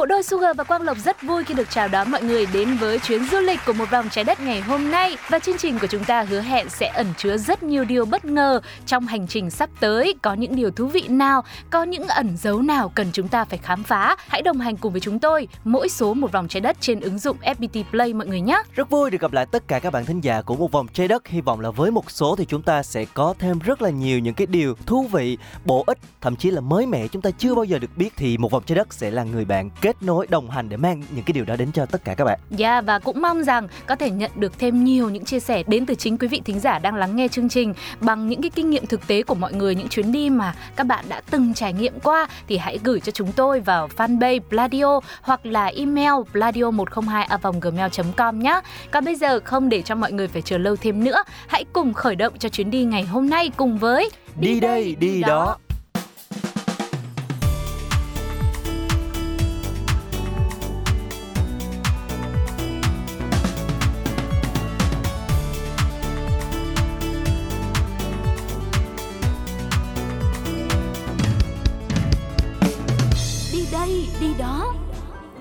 Bộ đôi Sugar và Quang Lộc rất vui khi được chào đón mọi người đến với chuyến du lịch của một vòng trái đất ngày hôm nay và chương trình của chúng ta hứa hẹn sẽ ẩn chứa rất nhiều điều bất ngờ trong hành trình sắp tới. Có những điều thú vị nào, có những ẩn dấu nào cần chúng ta phải khám phá. Hãy đồng hành cùng với chúng tôi mỗi số một vòng trái đất trên ứng dụng FPT Play mọi người nhé. Rất vui được gặp lại tất cả các bạn thính giả của một vòng trái đất. Hy vọng là với một số thì chúng ta sẽ có thêm rất là nhiều những cái điều thú vị, bổ ích, thậm chí là mới mẻ chúng ta chưa bao giờ được biết thì một vòng trái đất sẽ là người bạn kết nối đồng hành để mang những cái điều đó đến cho tất cả các bạn. Yeah, và cũng mong rằng có thể nhận được thêm nhiều những chia sẻ đến từ chính quý vị thính giả đang lắng nghe chương trình bằng những cái kinh nghiệm thực tế của mọi người, những chuyến đi mà các bạn đã từng trải nghiệm qua thì hãy gửi cho chúng tôi vào fanpage Pladio hoặc là email pladio102a gmail.com nhé. Còn bây giờ không để cho mọi người phải chờ lâu thêm nữa, hãy cùng khởi động cho chuyến đi ngày hôm nay cùng với Đi đây, đi đó. Đi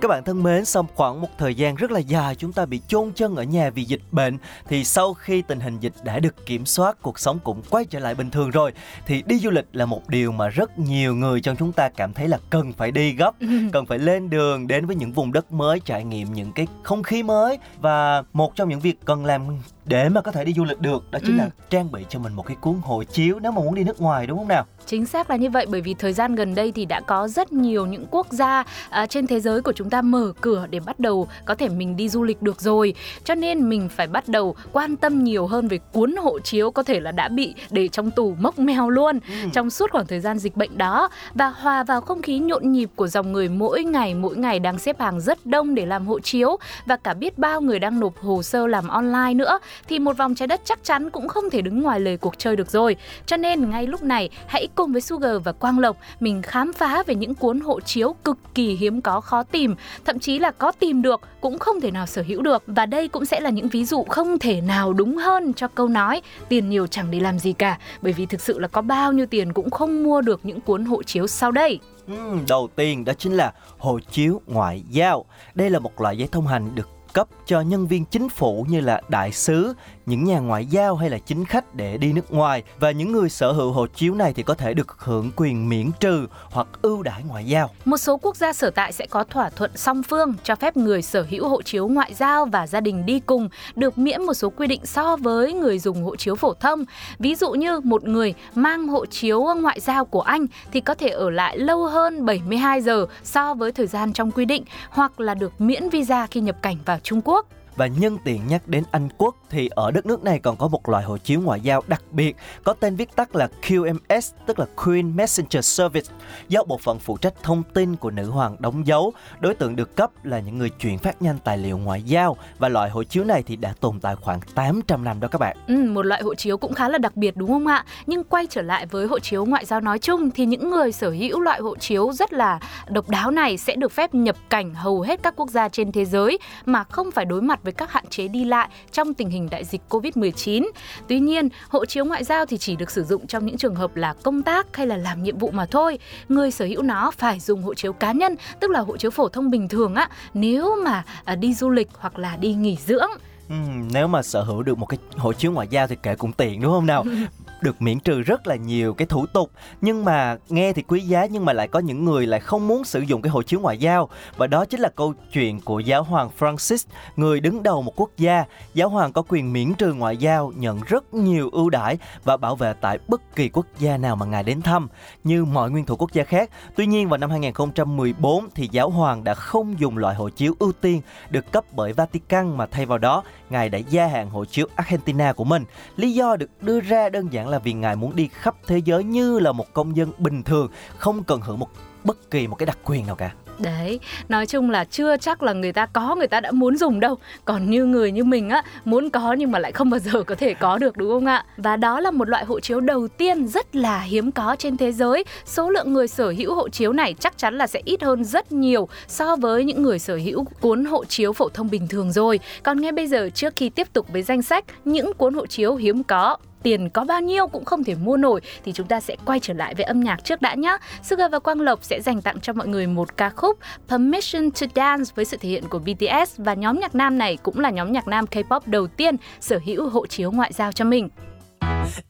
Các bạn thân mến, sau khoảng một thời gian rất là dài chúng ta bị chôn chân ở nhà vì dịch bệnh thì sau khi tình hình dịch đã được kiểm soát, cuộc sống cũng quay trở lại bình thường rồi thì đi du lịch là một điều mà rất nhiều người trong chúng ta cảm thấy là cần phải đi gấp, cần phải lên đường đến với những vùng đất mới, trải nghiệm những cái không khí mới. Và một trong những việc cần làm để mà có thể đi du lịch được đó chính Ừ. là trang bị cho mình một cái cuốn hộ chiếu nếu mà muốn đi nước ngoài đúng không nào? Chính xác là như vậy bởi vì thời gian gần đây thì đã có rất nhiều những quốc gia à, trên thế giới của chúng ta mở cửa để bắt đầu có thể mình đi du lịch được rồi. Cho nên mình phải bắt đầu quan tâm nhiều hơn về cuốn hộ chiếu có thể là đã bị để trong tủ mốc mèo luôn trong suốt khoảng thời gian dịch bệnh đó và hòa vào không khí nhộn nhịp của dòng người mỗi ngày mỗi ngày đang xếp hàng rất đông để làm hộ chiếu và cả biết bao người đang nộp hồ sơ làm online nữa thì một vòng trái đất chắc chắn cũng không thể đứng ngoài lề cuộc chơi được rồi. Cho nên ngay lúc này hãy cùng với Sugar và Quang Lộc mình khám phá về những cuốn hộ chiếu cực kỳ hiếm có khó tìm, thậm chí là có tìm được cũng không thể nào sở hữu được. Và đây cũng sẽ là những ví dụ không thể nào đúng hơn cho câu nói tiền nhiều chẳng để làm gì cả, bởi vì thực sự là có bao nhiêu tiền cũng không mua được những cuốn hộ chiếu sau đây. Ừ, đầu tiên đó chính là hộ chiếu ngoại giao. Đây là một loại giấy thông hành được cấp cho nhân viên chính phủ như là đại sứ, những nhà ngoại giao hay là chính khách để đi nước ngoài và những người sở hữu hộ chiếu này thì có thể được hưởng quyền miễn trừ hoặc ưu đãi ngoại giao. Một số quốc gia sở tại sẽ có thỏa thuận song phương cho phép người sở hữu hộ chiếu ngoại giao và gia đình đi cùng được miễn một số quy định so với người dùng hộ chiếu phổ thông. Ví dụ như một người mang hộ chiếu ngoại giao của Anh thì có thể ở lại lâu hơn 72 giờ so với thời gian trong quy định hoặc là được miễn visa khi nhập cảnh vào Trung Quốc. Và nhân tiện nhắc đến Anh Quốc thì ở đất nước này còn có một loại hộ chiếu ngoại giao đặc biệt có tên viết tắt là QMS tức là Queen Messenger Service do bộ phận phụ trách thông tin của nữ hoàng đóng dấu. Đối tượng được cấp là những người chuyển phát nhanh tài liệu ngoại giao và loại hộ chiếu này thì đã tồn tại khoảng 800 năm đó các bạn. Ừ, một loại hộ chiếu cũng khá là đặc biệt đúng không ạ? Nhưng quay trở lại với hộ chiếu ngoại giao nói chung thì những người sở hữu loại hộ chiếu rất là độc đáo này sẽ được phép nhập cảnh hầu hết các quốc gia trên thế giới mà không phải đối mặt với các hạn chế đi lại trong tình hình đại dịch Covid-19. Tuy nhiên, hộ chiếu ngoại giao thì chỉ được sử dụng trong những trường hợp là công tác hay là làm nhiệm vụ mà thôi. Người sở hữu nó phải dùng hộ chiếu cá nhân, tức là hộ chiếu phổ thông bình thường á, nếu mà à, đi du lịch hoặc là đi nghỉ dưỡng. Ừm, nếu mà sở hữu được một cái hộ chiếu ngoại giao thì kể cũng tiện đúng không nào? được miễn trừ rất là nhiều cái thủ tục. Nhưng mà nghe thì quý giá, nhưng mà lại có những người lại không muốn sử dụng cái hộ chiếu ngoại giao. Và đó chính là câu chuyện của giáo hoàng Francis, người đứng đầu một quốc gia. Giáo hoàng có quyền miễn trừ ngoại giao, nhận rất nhiều ưu đãi và bảo vệ tại bất kỳ quốc gia nào mà ngài đến thăm, như mọi nguyên thủ quốc gia khác. Tuy nhiên, vào năm 2014 thì giáo hoàng đã không dùng loại hộ chiếu ưu tiên được cấp bởi Vatican, mà thay vào đó, ngài đã gia hạn hộ chiếu Argentina của mình. Lý do được đưa ra đơn giản là vì ngài muốn đi khắp thế giới như là một công dân bình thường, không cần hưởng một bất kỳ một cái đặc quyền nào cả. Đấy, nói chung là chưa chắc là người ta có người ta đã muốn dùng đâu Còn như người như mình á, muốn có nhưng mà lại không bao giờ có thể có được đúng không ạ? Và đó là một loại hộ chiếu đầu tiên rất là hiếm có trên thế giới Số lượng người sở hữu hộ chiếu này chắc chắn là sẽ ít hơn rất nhiều so với những người sở hữu cuốn hộ chiếu phổ thông bình thường rồi Còn ngay bây giờ trước khi tiếp tục với danh sách những cuốn hộ chiếu hiếm có tiền có bao nhiêu cũng không thể mua nổi thì chúng ta sẽ quay trở lại với âm nhạc trước đã nhé. Sugar và Quang Lộc sẽ dành tặng cho mọi người một ca khúc Permission to Dance với sự thể hiện của BTS và nhóm nhạc nam này cũng là nhóm nhạc nam K-pop đầu tiên sở hữu hộ chiếu ngoại giao cho mình.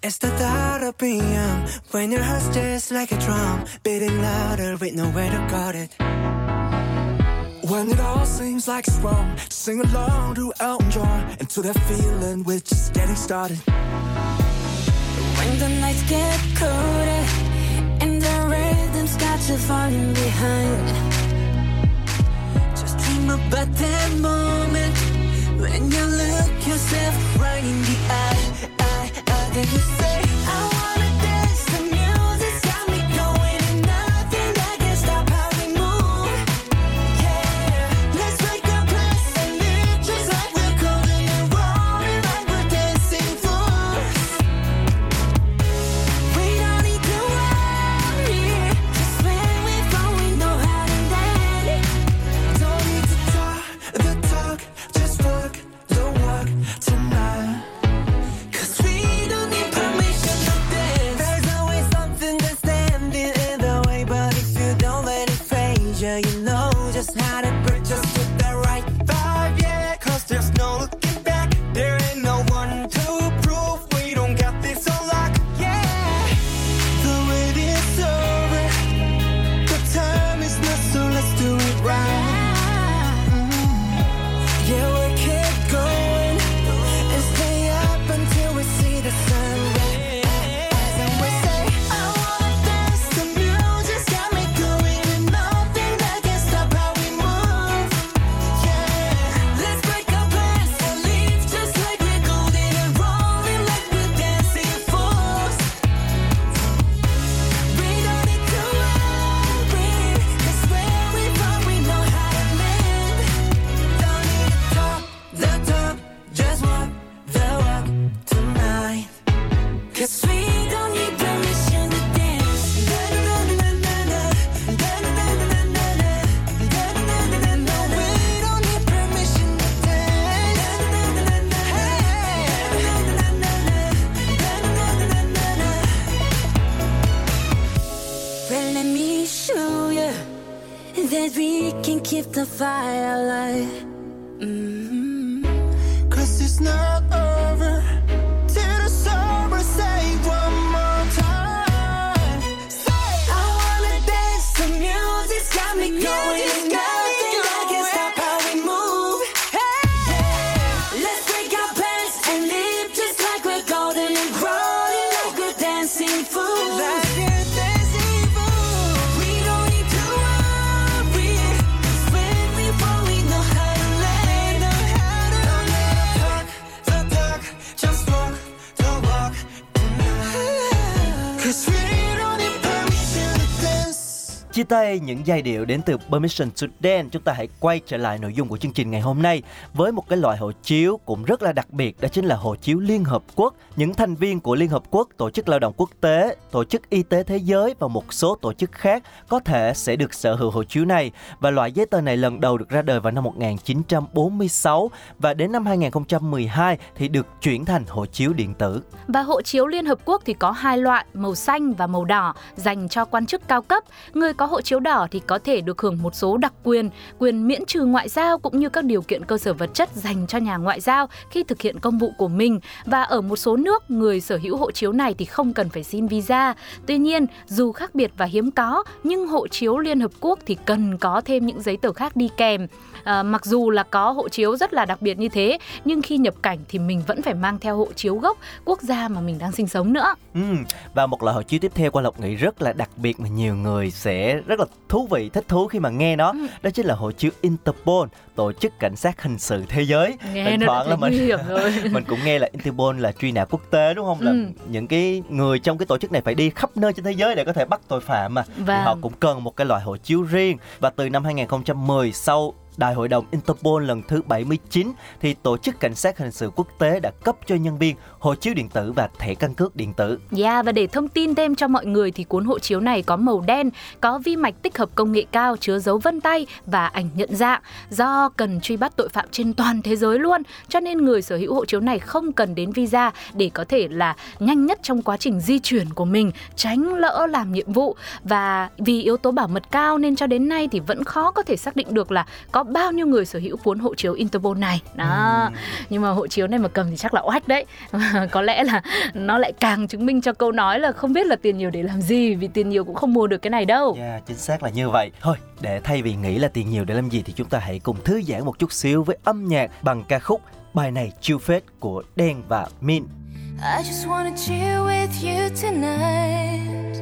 It's the thought of being young when your heart's just like a drum, beating louder with nowhere to guard it. When it all seems like it's wrong, sing along to Elton John and to that feeling we're just getting started. When the nights get colder and the rhythm's got you falling behind. Just dream about that moment when you look yourself right in the eye, eye, eye, and you say, I wanna dance, 爱。Chia tay những giai điệu đến từ Permission to Dance, chúng ta hãy quay trở lại nội dung của chương trình ngày hôm nay với một cái loại hộ chiếu cũng rất là đặc biệt, đó chính là hộ chiếu Liên Hợp Quốc. Những thành viên của Liên Hợp Quốc, Tổ chức Lao động Quốc tế, Tổ chức Y tế Thế giới và một số tổ chức khác có thể sẽ được sở hữu hộ chiếu này và loại giấy tờ này lần đầu được ra đời vào năm 1946 và đến năm 2012 thì được chuyển thành hộ chiếu điện tử. Và hộ chiếu Liên Hợp Quốc thì có hai loại, màu xanh và màu đỏ, dành cho quan chức cao cấp. Người có hộ chiếu đỏ thì có thể được hưởng một số đặc quyền, quyền miễn trừ ngoại giao cũng như các điều kiện cơ sở vật chất dành cho nhà ngoại giao khi thực hiện công vụ của mình. Và ở một số nước, người sở hữu hộ chiếu này thì không cần phải xin visa. Tuy nhiên, dù khác biệt và hiếm có, nhưng hộ chiếu Liên Hợp Quốc thì cần có thêm những giấy tờ khác đi kèm. À, mặc dù là có hộ chiếu rất là đặc biệt như thế, nhưng khi nhập cảnh thì mình vẫn phải mang theo hộ chiếu gốc quốc gia mà mình đang sinh sống nữa. Ừ, và một loại hộ chiếu tiếp theo qua Lộc nghĩ rất là đặc biệt mà nhiều người sẽ rất là thú vị thích thú khi mà nghe nó. Đó chính là hộ chiếu Interpol tổ chức cảnh sát hình sự thế giới. Nghe Thỉnh nó thoảng là mình nguy hiểm rồi. mình cũng nghe là Interpol là truy nã quốc tế đúng không? Là Ừ. những cái người trong cái tổ chức này phải đi khắp nơi trên thế giới để có thể bắt tội phạm mà. Thì Và- họ cũng cần một cái loại hộ chiếu riêng. Và từ năm 2010 sau Đại hội đồng Interpol lần thứ 79 thì tổ chức cảnh sát hình sự quốc tế đã cấp cho nhân viên hộ chiếu điện tử và thẻ căn cước điện tử. Yeah, và để thông tin thêm cho mọi người thì cuốn hộ chiếu này có màu đen, có vi mạch tích hợp công nghệ cao chứa dấu vân tay và ảnh nhận dạng. Do cần truy bắt tội phạm trên toàn thế giới luôn, cho nên người sở hữu hộ chiếu này không cần đến visa để có thể là nhanh nhất trong quá trình di chuyển của mình, tránh lỡ làm nhiệm vụ. Và vì yếu tố bảo mật cao nên cho đến nay thì vẫn khó có thể xác định được là có bao nhiêu người sở hữu cuốn hộ chiếu Interpol này. Đó. Nhưng mà hộ chiếu này mà cầm thì chắc là oách đấy. có lẽ là nó lại càng chứng minh cho câu nói là không biết là tiền nhiều để làm gì vì tiền nhiều cũng không mua được cái này đâu. Yeah, chính xác là như vậy. Thôi, để thay vì nghĩ là tiền nhiều để làm gì thì chúng ta hãy cùng thư giãn một chút xíu với âm nhạc bằng ca khúc Bài này chill phết của Đen và Min. I just wanna chill with you tonight.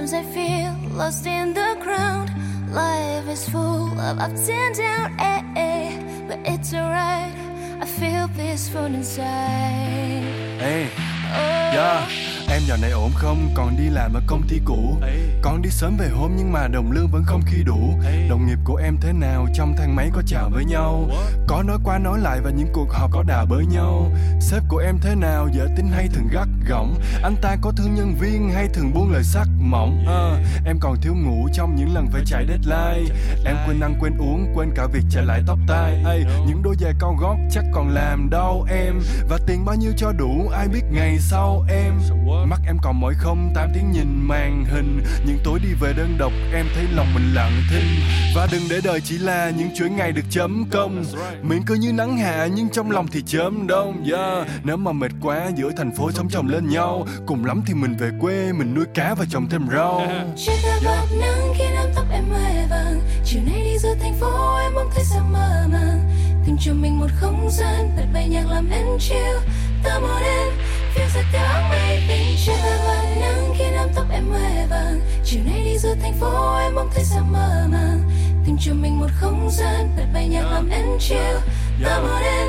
Sometimes I feel lost in the crowd. Life is full of ups and downs, eh, eh, but it's alright. I feel peaceful inside. Ê, Oh, yeah. Em dạo này ổn không? Còn đi làm ở công ty cũ Còn đi sớm về hôm nhưng mà đồng lương vẫn không khi đủ Đồng nghiệp của em thế nào? Trong thang máy có chào với nhau Có nói qua nói lại và những cuộc họp có đà bới nhau. Sếp của em thế nào? Dễ tính hay thường gắt gỏng Anh ta có thương nhân viên hay thường buông lời sắc mỏng. À, Em còn thiếu ngủ trong những lần phải chạy deadline. Em quên ăn quên uống Quên cả việc trả lại tóc tai. Ê, Những đôi giày cao gót chắc còn làm đau em. Và tiền bao nhiêu cho đủ ai biết ngày sau em. Mắt em còn mỏi không tám tiếng nhìn màn hình. Những tối đi về đơn độc em thấy lòng mình lặng thinh. Và đừng để đời chỉ là những chuỗi ngày được chấm công. Miệng cứ như nắng hạ nhưng trong lòng thì chớm đông. Yeah. Nếu mà mệt quá giữa thành phố sống chồng lên nhau. Cùng lắm thì mình về quê mình nuôi cá và trồng thêm rau. Bạc nắng khi nắm tóc em hoe vàng. Chiều nay đi giữa thành phố em mong thấy sao mơ màng. Tìm cho mình một không gian bật bay nhạc làm em chill. Ta một em phiêu giật theo mây áo bạc nắng khi nắm tóc em hoe vàng. Chiều nay đi giữa thành phố em mong thấy sao mơ màng Tìm cho mình một không gian bật bay nhạc làm em chill. Ta một em.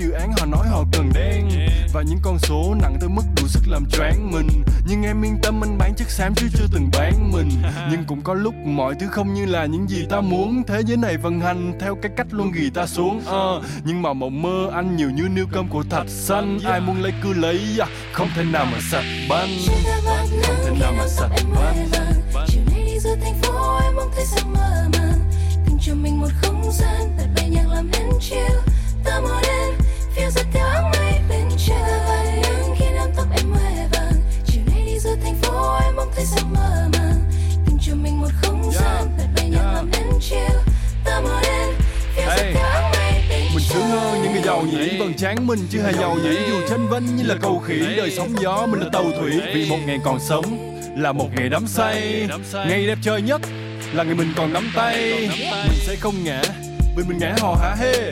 dự án họ nói họ cần đen. Và những con số nặng tới mức đủ sức làm choáng mình. Nhưng em yên tâm anh bán chất xám chứ chưa từng bán mình. Nhưng cũng có lúc mọi thứ không như là những gì ta muốn. Thế giới này vận hành theo cái cách luôn ghi ta xuống Ờ, Nhưng mà mộng mơ anh nhiều như niêu cơm của thạch xanh. Ai muốn lấy cứ lấy, à, không thể nào mà sạch banh nắng thể nào mà sạch banh. hoe vàng Chiều nay đi giữa thành phố em mong thấy sao mơ màng Tìm cho mình một không gian bật bay nhạc làm em chill. Ta một em phiêu giật theo áng mây bên chiều Chiếc áo bạc nắng khi nắm tóc em hoe vàng. Chiều nay đi giữa thành phố em mong thấy sao mơ màng. Tìm cho mình một không gian bật bay nhạc Yeah. làm em chill Ta một em phiêu giật Hey. theo áng mây bên Mình chiều sướng hơn những người giàu nhỉ Vầng trán mình chứ hề giàu nhỉ Dù tranh vinh như là cầu khỉ Đời sóng gió mình là tàu thủy. Vì một ngày còn sống là một ngày đắm say. Ngày đẹp trời nhất là ngày mình còn nắm tay. Mình sẽ không ngã Vì mình ngã hò hả hê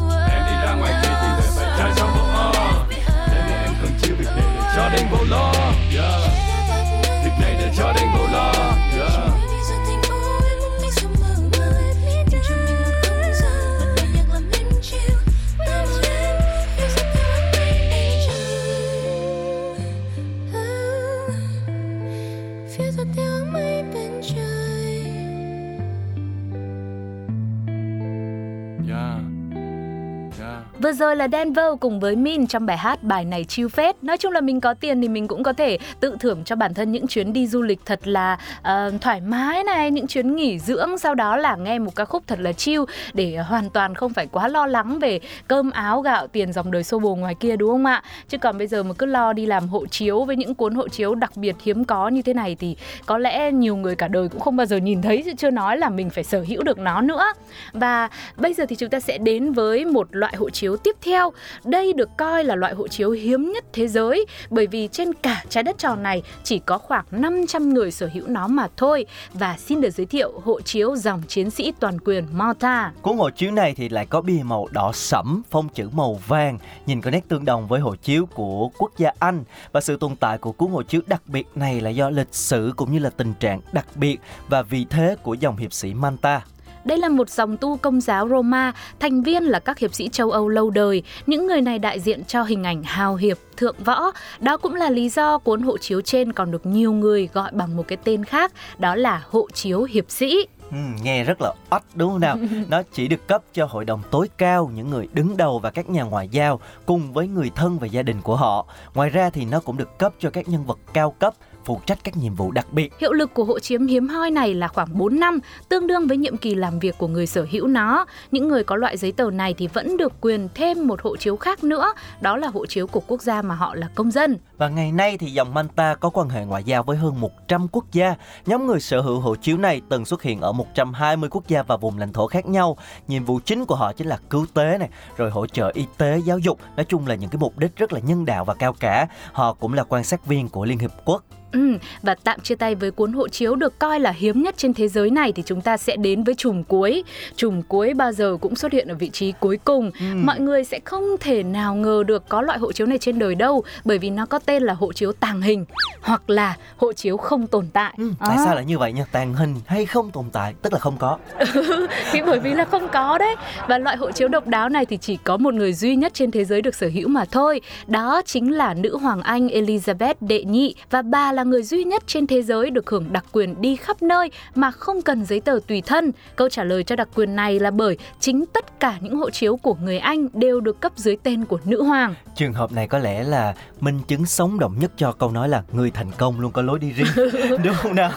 Ờ, là Denver cùng với Min trong bài hát bài này chiêu phết. Nói chung là mình có tiền thì mình cũng có thể tự thưởng cho bản thân những chuyến đi du lịch thật là uh, thoải mái này, những chuyến nghỉ dưỡng sau đó là nghe một ca khúc thật là chill để hoàn toàn không phải quá lo lắng về cơm áo gạo tiền dòng đời xô bồ ngoài kia đúng không ạ? Chứ còn bây giờ mà cứ lo đi làm hộ chiếu với những cuốn hộ chiếu đặc biệt hiếm có như thế này thì có lẽ nhiều người cả đời cũng không bao giờ nhìn thấy chứ chưa nói là mình phải sở hữu được nó nữa. Và bây giờ thì chúng ta sẽ đến với một loại hộ chiếu tiếp theo. Đây được coi là loại hộ chiếu hiếm nhất thế giới bởi vì trên cả trái đất tròn này chỉ có khoảng 500 người sở hữu nó mà thôi. Và xin được giới thiệu hộ chiếu dòng chiến sĩ toàn quyền Malta. Cuốn hộ chiếu này thì lại có bìa màu đỏ sẫm, phông chữ màu vàng, nhìn có nét tương đồng với hộ chiếu của quốc gia Anh và sự tồn tại của cuốn hộ chiếu đặc biệt này là do lịch sử cũng như là tình trạng đặc biệt và vị thế của dòng hiệp sĩ Malta. Đây là một dòng tu công giáo Roma, thành viên là các hiệp sĩ châu Âu lâu đời. Những người này đại diện cho hình ảnh hào hiệp, thượng võ. Đó cũng là lý do cuốn hộ chiếu trên còn được nhiều người gọi bằng một cái tên khác, đó là hộ chiếu hiệp sĩ. Ừ, nghe rất là oách đúng không nào? Nó chỉ được cấp cho hội đồng tối cao, những người đứng đầu và các nhà ngoại giao cùng với người thân và gia đình của họ. Ngoài ra thì nó cũng được cấp cho các nhân vật cao cấp phụ trách các nhiệm vụ đặc biệt. Hiệu lực của hộ chiếu hiếm hoi này là khoảng 4 năm, tương đương với nhiệm kỳ làm việc của người sở hữu nó. Những người có loại giấy tờ này thì vẫn được quyền thêm một hộ chiếu khác nữa, đó là hộ chiếu của quốc gia mà họ là công dân. Và ngày nay thì dòng Manta có quan hệ ngoại giao với hơn 100 quốc gia. Nhóm người sở hữu hộ chiếu này từng xuất hiện ở 120 quốc gia và vùng lãnh thổ khác nhau. Nhiệm vụ chính của họ chính là cứu tế này, rồi hỗ trợ y tế, giáo dục. Nói chung là những cái mục đích rất là nhân đạo và cao cả. Họ cũng là quan sát viên của Liên Hiệp Quốc. Ừ, và tạm chia tay với cuốn hộ chiếu được coi là hiếm nhất trên thế giới này thì chúng ta sẽ đến với chùm cuối. Chùm cuối bao giờ cũng xuất hiện ở vị trí cuối cùng. Ừ. Mọi người sẽ không thể nào ngờ được có loại hộ chiếu này trên đời đâu bởi vì nó có tên là hộ chiếu tàng hình hoặc là hộ chiếu không tồn tại. Ừ, tại à. sao lại như vậy nha? Tàng hình hay không tồn tại tức là không có. thì bởi vì là không có đấy. Và loại hộ chiếu độc đáo này thì chỉ có một người duy nhất trên thế giới được sở hữu mà thôi. Đó chính là nữ hoàng Anh Elizabeth đệ nhị và bà là là người duy nhất trên thế giới được hưởng đặc quyền đi khắp nơi mà không cần giấy tờ tùy thân. Câu trả lời cho đặc quyền này là bởi chính tất cả những hộ chiếu của người Anh đều được cấp dưới tên của nữ hoàng. Trường hợp này có lẽ là minh chứng sống động nhất cho câu nói là người thành công luôn có lối đi riêng, đúng không nào?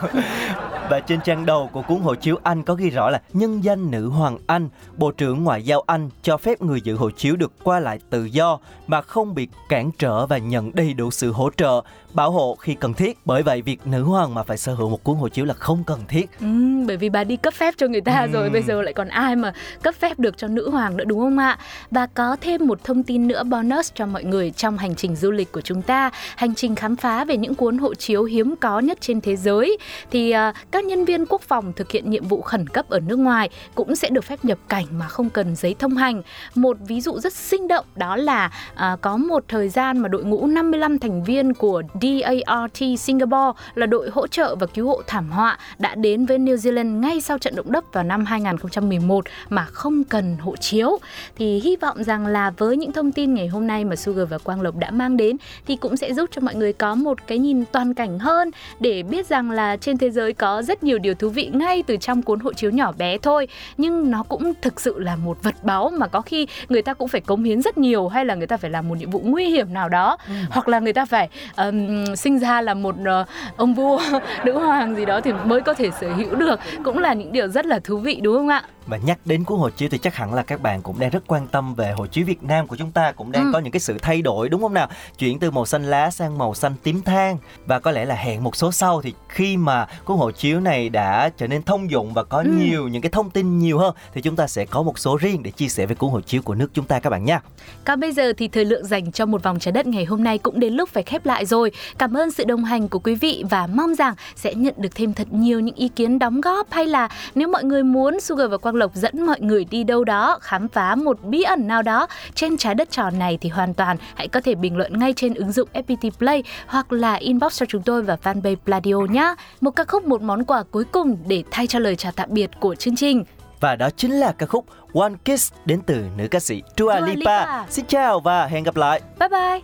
Và trên trang đầu của cuốn hộ chiếu Anh có ghi rõ là nhân danh nữ hoàng Anh, Bộ trưởng Ngoại giao Anh cho phép người giữ hộ chiếu được qua lại tự do mà không bị cản trở và nhận đầy đủ sự hỗ trợ, bảo hộ khi cần thiết. Bởi vậy việc nữ hoàng mà phải sở hữu một cuốn hộ chiếu là không cần thiết. Ừ, bởi vì bà đi cấp phép cho người ta ừ. rồi, bây giờ lại còn ai mà cấp phép được cho nữ hoàng nữa đúng không ạ? Và có thêm một thông tin nữa bonus cho mọi người trong hành trình du lịch của chúng ta, hành trình khám phá về những cuốn hộ chiếu hiếm có nhất trên thế giới thì uh, các nhân viên quốc phòng thực hiện nhiệm vụ khẩn cấp ở nước ngoài cũng sẽ được phép nhập cảnh mà không cần giấy thông hành. Một ví dụ rất sinh động đó là à, có một thời gian mà đội ngũ 55 thành viên của DART Singapore là đội hỗ trợ và cứu hộ thảm họa đã đến với New Zealand ngay sau trận động đất vào năm 2011 mà không cần hộ chiếu. Thì hy vọng rằng là với những thông tin ngày hôm nay mà Sugar và Quang Lộc đã mang đến thì cũng sẽ giúp cho mọi người có một cái nhìn toàn cảnh hơn để biết rằng là trên thế giới có rất nhiều điều thú vị ngay từ trong cuốn hộ chiếu nhỏ bé thôi. Nhưng nó cũng thực sự là một vật báu mà có khi người ta cũng phải cống hiến rất nhiều hay là người ta phải làm một nhiệm vụ nguy hiểm nào đó. Ừ. hoặc là người ta phải um, sinh ra là một uh, ông vua nữ hoàng gì đó thì mới có thể sở hữu được. Cũng là những điều rất là thú vị đúng không ạ? Và nhắc đến cuốn hộ chiếu thì chắc hẳn là các bạn cũng đang rất quan tâm về hộ chiếu Việt Nam của chúng ta cũng đang ừ. có những cái sự thay đổi đúng không nào? Chuyển từ màu xanh lá sang màu xanh tím than. Và có lẽ là hẹn một số sau thì khi mà cuốn hộ chiếu này đã trở nên thông dụng và có ừ. nhiều những cái thông tin nhiều hơn thì chúng ta sẽ có một số riêng để chia sẻ về cuốn hộ chiếu của nước chúng ta các bạn nha. Còn bây giờ thì thời lượng dành cho một vòng trái đất ngày hôm nay cũng đến lúc phải khép lại rồi. Cảm ơn sự đồng hành của quý vị và mong rằng sẽ nhận được thêm thật nhiều những ý kiến đóng góp hay là nếu mọi người muốn Sugar và Quang Lộc dẫn mọi người đi đâu đó khám phá một bí ẩn nào đó trên trái đất tròn này thì hoàn toàn hãy có thể bình luận ngay trên ứng dụng FPT Play hoặc là inbox cho chúng tôi và fanpage Pladio nhé. Một ca khúc một món quà cuối cùng để thay cho lời chào tạm biệt của chương trình. Và đó chính là ca khúc One Kiss đến từ nữ ca sĩ Dua, Dua Lipa. Lipa. Xin chào và hẹn gặp lại. Bye bye.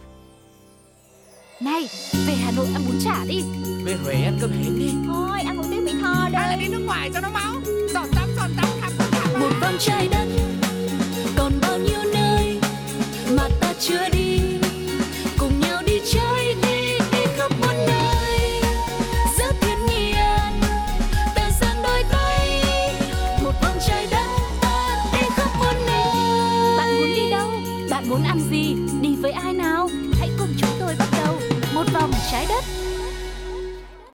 Này, về Hà Nội ăn bún chả đi Về Huế ăn cơm hến đi Thôi, ăn một tiếng Mỹ Tho đây Hay là đi nước ngoài cho nó máu Giọt tắm, giọt tắm, khắp khắp Một vòng trái đất Còn bao nhiêu nơi chưa đi